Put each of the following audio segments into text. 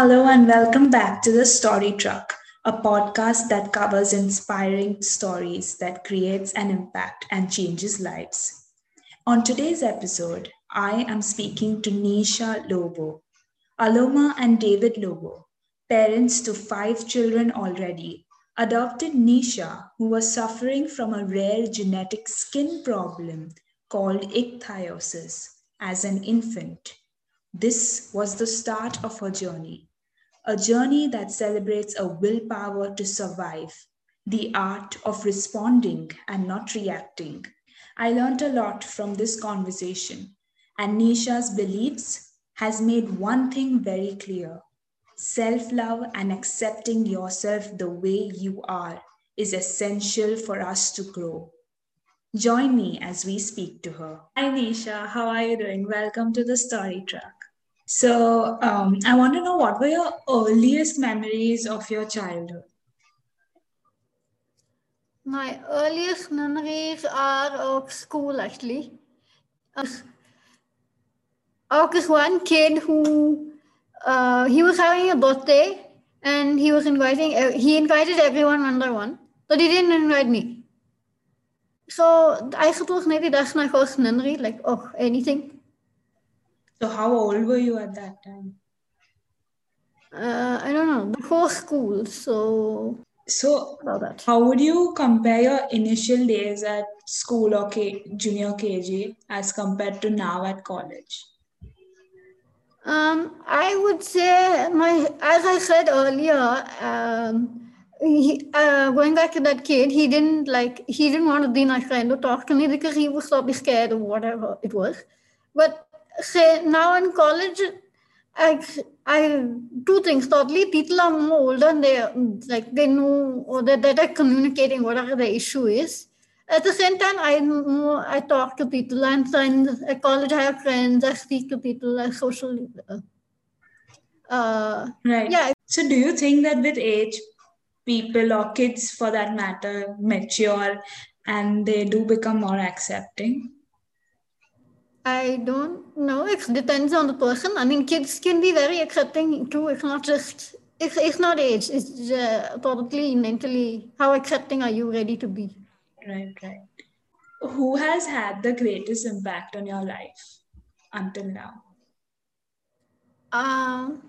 Hello, and welcome back to the Story Truck, a podcast that covers inspiring stories that creates an impact and changes lives. On today's episode, I am speaking to Nisha Lobo, Aloma and David Lobo, parents to five children already, adopted Nisha, who was suffering from a rare genetic skin problem called ichthyosis, as an infant. This was the start of her journey, a journey that celebrates a willpower to survive, the art of responding and not reacting. I learned a lot from this conversation, and Nisha's beliefs has made one thing very clear. Self love and accepting yourself the way you are is essential for us to grow. Join me as we speak to her. Hi, Nisha. How are you doing? Welcome to the Story Truck. So, um, I want to know what were your earliest memories of your childhood? My earliest memories are of school actually. I was one kid who uh, he was having a birthday and he was inviting he invited everyone under one, but he didn't invite me. So I suppose maybe that's my first memory, like oh anything. So, how old were you at that time? Uh, I don't know before school. So So, about that. how would you compare your initial days at school or K- junior KG as compared to now at college? Um, I would say my, as I said earlier, um, he, uh, going back to that kid, he didn't like, he didn't want to be my friend or talk to me because he was probably scared or whatever it was. But say now in college, I, I two things. Totally, people are more older and they like they know or they're better communicating whatever the issue is. At the same time, I I talk to people. I'm friends at college. I have friends. I speak to people. I social. Uh, Right. yeah, So, do you think that with age, people or kids for that matter mature and they do become more accepting? I don't know. It depends on the person. I mean, kids can be very accepting too. It's not just. It's, it's not age. It's uh, probably mentally. How accepting are you ready to be? Right, right. Who has had the greatest impact on your life until now? Um,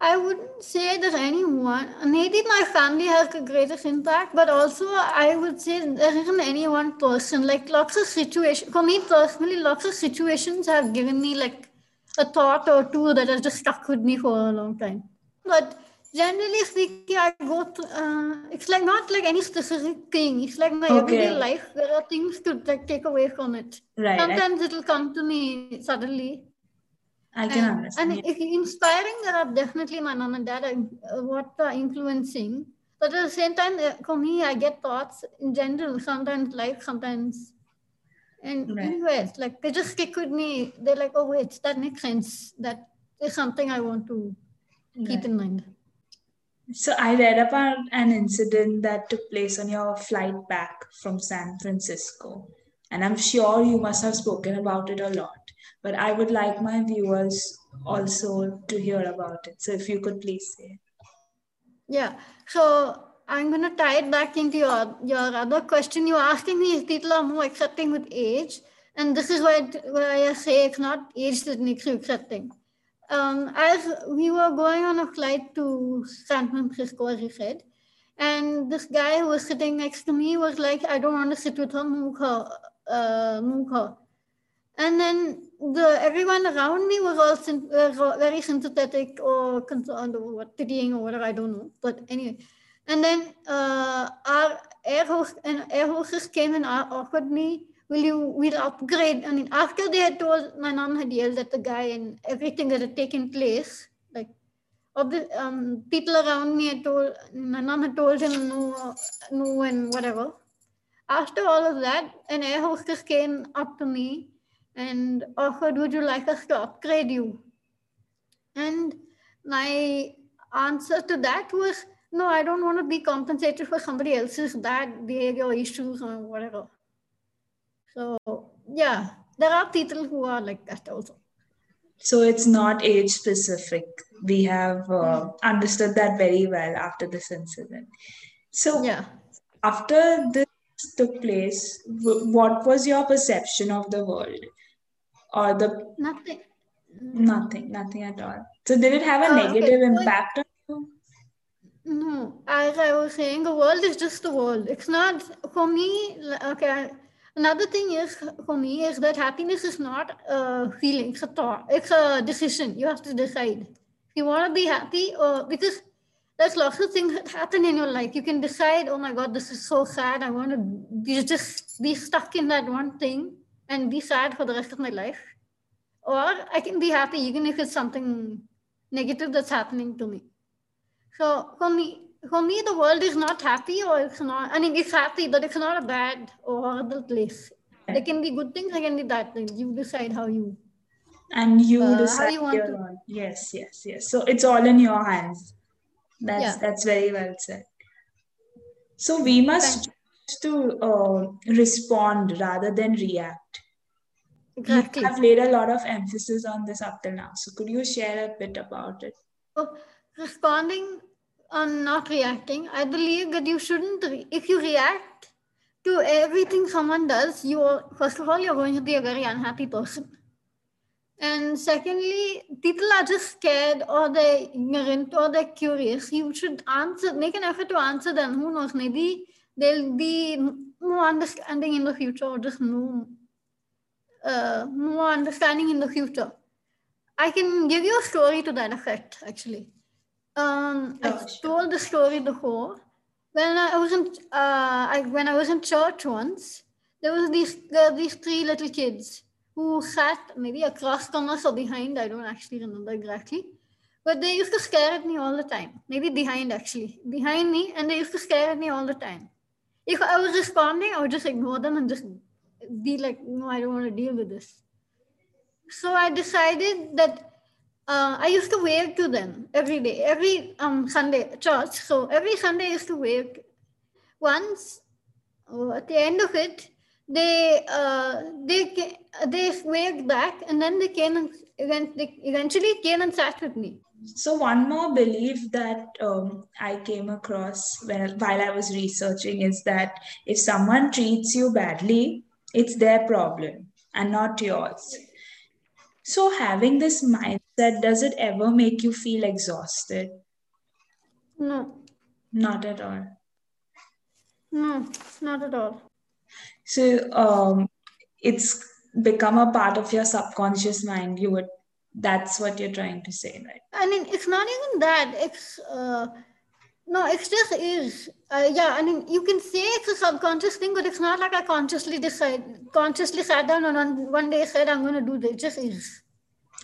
I wouldn't say that anyone, maybe my family has the greatest impact, but also I would say there isn't any one person. Like lots of situations, for me personally, lots of situations have given me like a thought or two that has just stuck with me for a long time. But generally speaking, I go to, uh, it's like not like any specific thing. It's like my everyday life. There are things to like take away from it. Right. I, Sometimes it'll come to me suddenly. I can And, understand. and if inspiring, there are definitely my mom and dad are uh, what are influencing. But at the same time, uh, for me, I get thoughts in general, sometimes life, sometimes. And Right. anyways, like they just stick with me. They're like, oh, wait, that makes sense. That is something I want to keep Right. in mind. So I read about an incident that took place on your flight back from San Francisco. And I'm sure you must have spoken about it a lot. But I would like my viewers also to hear about it. So if you could please say. Yeah. So I'm gonna tie it back into your your other question. You're asking me if people are more accepting with age, and this is why why I say it's not age that makes you accepting. Um, as we were going on a flight to San Francisco, as you said, and this guy who was sitting next to me was like, "I don't want to sit with her, move her, uh, move her." And then the everyone around me was all uh, very sympathetic or concerned or what, pitying or whatever, I don't know. But anyway, and then uh, our air host air hostess came and offered me, "Will you? We'll upgrade." I mean, after they had told my mom had yelled at the guy and everything that had taken place, like of the um, people around me had told my mom had told him no, no, and whatever. After all of that, an air hostess came up to me and offered, Would you like us to upgrade you? And my answer to that was, No, I don't want to be compensated for somebody else's bad behavior issues or whatever. So, yeah, there are people who are like that also. So it's not age specific. We have uh, understood that very well after this incident. So Yeah. after this took place, w- what was your perception of the world? Or the Nothing. nothing, nothing at all. So did it have a Uh, negative so- impact on you? No, as I was saying, the world is just the world. It's not for me. Okay, another thing is for me is that happiness is not a feeling; it's a thought. It's a decision. You have to decide if you want to be happy, or because there's lots of things that happen in your life. You can decide, oh my god, this is so sad. I want to be just be stuck in that one thing and be sad for the rest of my life, or I can be happy even if it's something negative that's happening to me. So for me, for me, the world is not happy, or it's not. I mean, it's happy, but it's not a bad or horrible place. There can be good things, there can be bad things. You decide how you. And you Uh, decide you want your to-. Yes, yes, yes. So it's all in your hands. That's Yeah. that's very well said. So we must to uh, respond rather than react. Exactly. You have laid a lot of emphasis on this up till now. So could you share a bit about it? Responding and not reacting, I believe that you shouldn't. Re- if you react to everything someone does, you are, first of all you're going to be a very unhappy person. And secondly, people are just scared or they're ignorant or they're curious. You should answer, make an effort to answer them. Who knows? Maybe they'll be more understanding in the future or just more, uh, more understanding in the future. I can give you a story to that effect, actually. Um, Sure, I've sure. told the story before. When I was in, uh, I, when I was in church once, there was these there were these three little kids who sat maybe across from us or behind. I don't actually remember exactly, but they used to stare at me all the time. Maybe behind actually, behind me, and they used to stare at me all the time. If I was responding, I would just ignore them and just be like, "No, I don't want to deal with this." So I decided that uh, I used to wave to them every day, every um, Sunday church. So every Sunday I used to wave. Once uh, at the end of it, they uh, they they waved back, and then they came and they eventually came and sat with me. So one more belief that um, I came across when, while I was researching is that if someone treats you badly, it's their problem and not yours. So having this mindset, does it ever make you feel exhausted? No, Not at all. no, not at all. So um, it's become a part of your subconscious mind. You would. That's what you're trying to say, right? I mean, it's not even that. It's uh, no, it's just is. Uh, yeah, I mean, you can say it's a subconscious thing, but it's not like I consciously decide, consciously sat down and one, one day said I'm going to do this. It just is.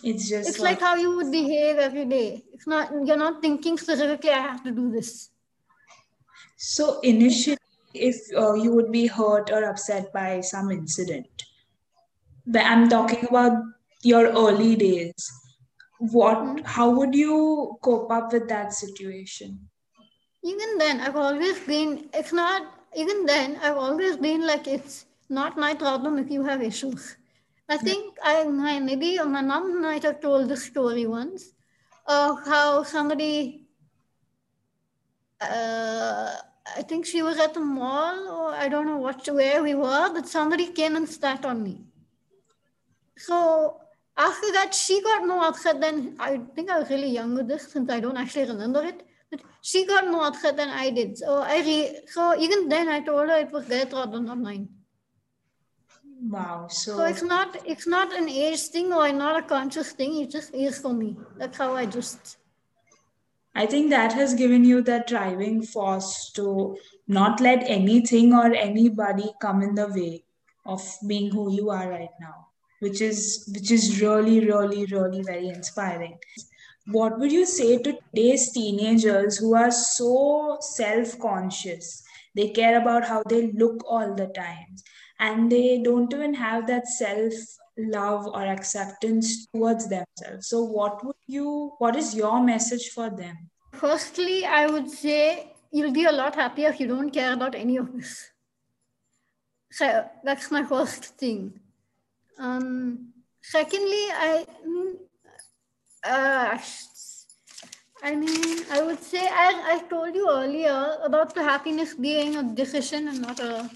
It's just It's what- like how you would behave every day. It's not you're not thinking specifically. I have to do this. So initially, if uh, you would be hurt or upset by some incident, but I'm talking about your early days. What? Mhm. How would you cope up with that situation? Even then, I've always been. It's not. Even then, I've always been like it's not my problem if you have issues. I think I my, maybe my mom might have told the story once of how somebody. Uh, I think she was at the mall, or I don't know what where we were, but somebody came and sat on me. So after that, she got more upset than I think I was really young with this since I don't actually remember it. But she got more upset than I did. So I re- so even then I told her it was their problem, not mine. Wow. So So it's not it's not an age thing or not a conscious thing. It just is for me. That's how I just I think that has given you that driving force to not let anything or anybody come in the way of being who you are right now, which is which is really, really, really very inspiring. What would you say to today's teenagers who are so self-conscious? They care about how they look all the time, and they don't even have that self-love or acceptance towards themselves. So, what would you? What is your message for them? firstly I would say you'll be a lot happier if you don't care about any of this. So that's my first thing. Um, secondly, I mm, Uh, I mean, I would say, as I told you earlier, about the happiness being a decision and not a.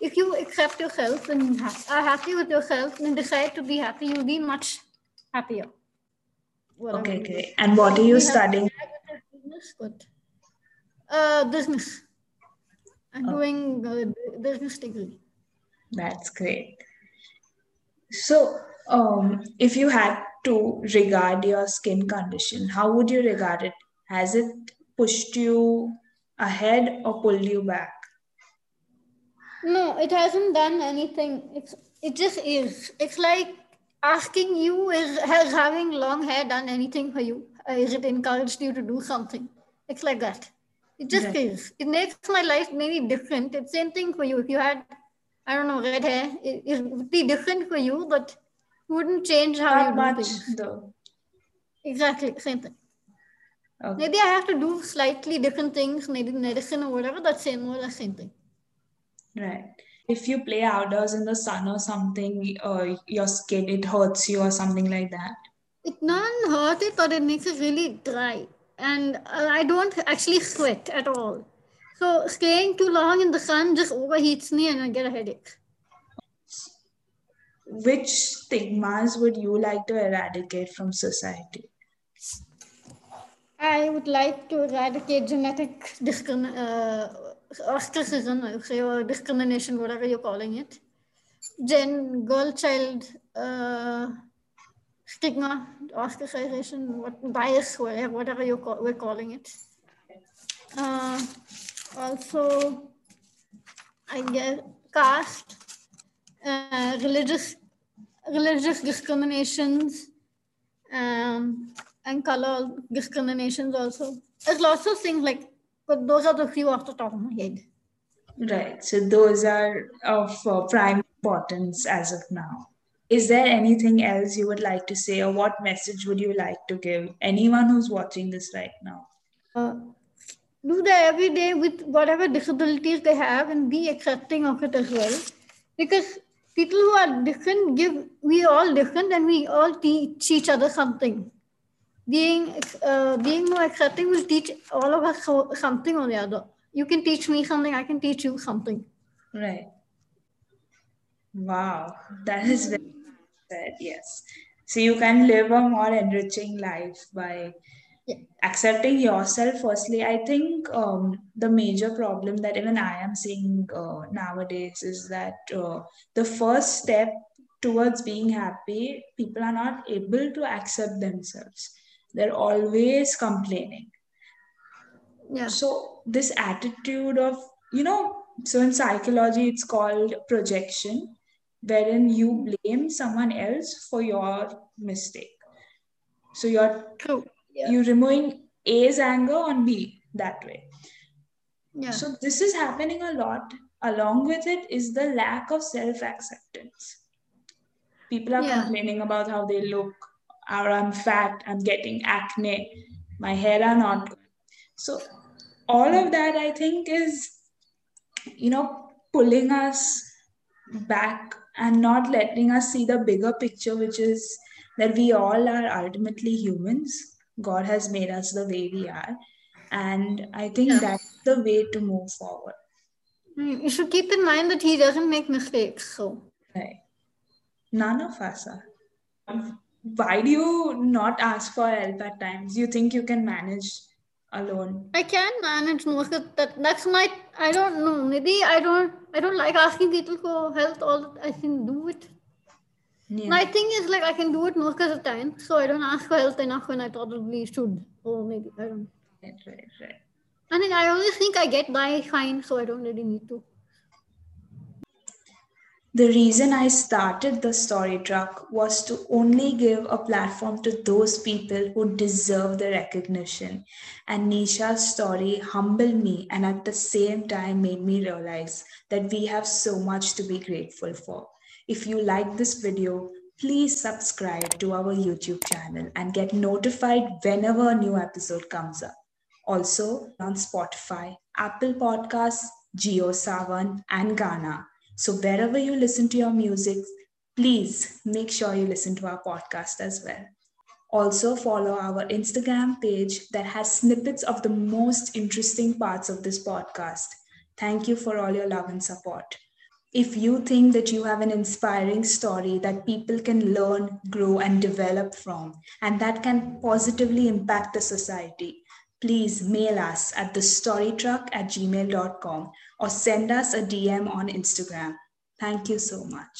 If you accept yourself and are happy with yourself and decide to be happy, you'll be much happier. Okay, okay. And what are you studying? Business, good. Uh, business. I'm oh. doing a business degree. That's great. So, um, if you had to regard your skin condition, how would you regard it? Has it pushed you ahead or pulled you back? No, it hasn't done anything. It's it just is. It's like asking you is has having long hair done anything for you? Is it encouraged you to do something? It's like that. It just yeah. is. It makes my life maybe different. It's same thing for you. If you had, I don't know, red hair, it, it would be different for you, but wouldn't change how Not you much, do. Though. Exactly, same thing. Okay. Maybe I have to do slightly different things, maybe medicine or whatever, that's same or the same thing. Right. If you play outdoors in the sun or something, uh, your skin, it hurts you or something like that. It doesn't hurt it, but it makes it really dry and uh, I don't actually sweat at all. So staying too long in the sun just overheats me and I get a headache. Which stigmas would you like to eradicate from society? I would like to eradicate genetic discrimin- uh, ostracism, I say, or discrimination, whatever you're calling it. Gen, girl child uh, stigma, ostracization, what, bias, whatever, whatever you call, we're calling it. Uh, also, I guess caste, uh, religious, religious discriminations, um, and color discriminations also. There's lots of things like, but those are the few off the top of my head. Right. So those are of uh, prime importance as of now is there anything else you would like to say or what message would you like to give anyone who's watching this right now uh, do that every day with whatever disabilities they have and be accepting of it as well. Because people who are different give we all different and we all teach each other something. Being uh, being more accepting will teach all of us something or the other. You can teach me something i can teach you something. Right. Wow. That is very said yes. So you can live a more enriching life by. Accepting yourself firstly i think um, the major problem that even i am seeing uh, nowadays is that uh, the first step towards being happy people are not able to accept themselves they're always complaining yeah so this attitude of you know so in psychology it's called projection wherein you blame someone else for your mistake. So you're True. Yeah. you're removing A's anger on B that way. Yeah. So this is happening a lot. Along with it is the lack of self-acceptance. People are yeah. complaining about how they look, or I'm fat, I'm getting acne, my hair are not good. So all of that I think is, you know, pulling us back and not letting us see the bigger picture, which is that we all are ultimately humans. God has made us the way we are. And I think yeah. that's the way to move forward. Hmm, you should keep in mind that He doesn't make mistakes. So, right. None of us are. Why do you not ask for help at times? You think you can manage alone i can manage most of that that's my i don't know maybe i don't i don't like asking people for help all i can do it yeah. my thing is like i can do it most of the time so i don't ask for help enough when i probably should or maybe i don't right right right i mean i always think i get by fine so i don't really need to the reason I started the story truck was to only give a platform to those people who deserve the recognition. And Nisha's story humbled me and at the same time made me realize that we have so much to be grateful for. If you like this video, please subscribe to our YouTube channel and get notified whenever a new episode comes up. Also on Spotify, Apple Podcasts, JioSaavn, and Gaana. So, wherever you listen to your music, please make sure you listen to our podcast as well. Also, follow our Instagram page that has snippets of the most interesting parts of this podcast. Thank you for all your love and support. If you think that you have an inspiring story that people can learn, grow, and develop from, and that can positively impact the society, please mail us at thestorytruck at gmail.com or send us a DM on Instagram. Thank you so much.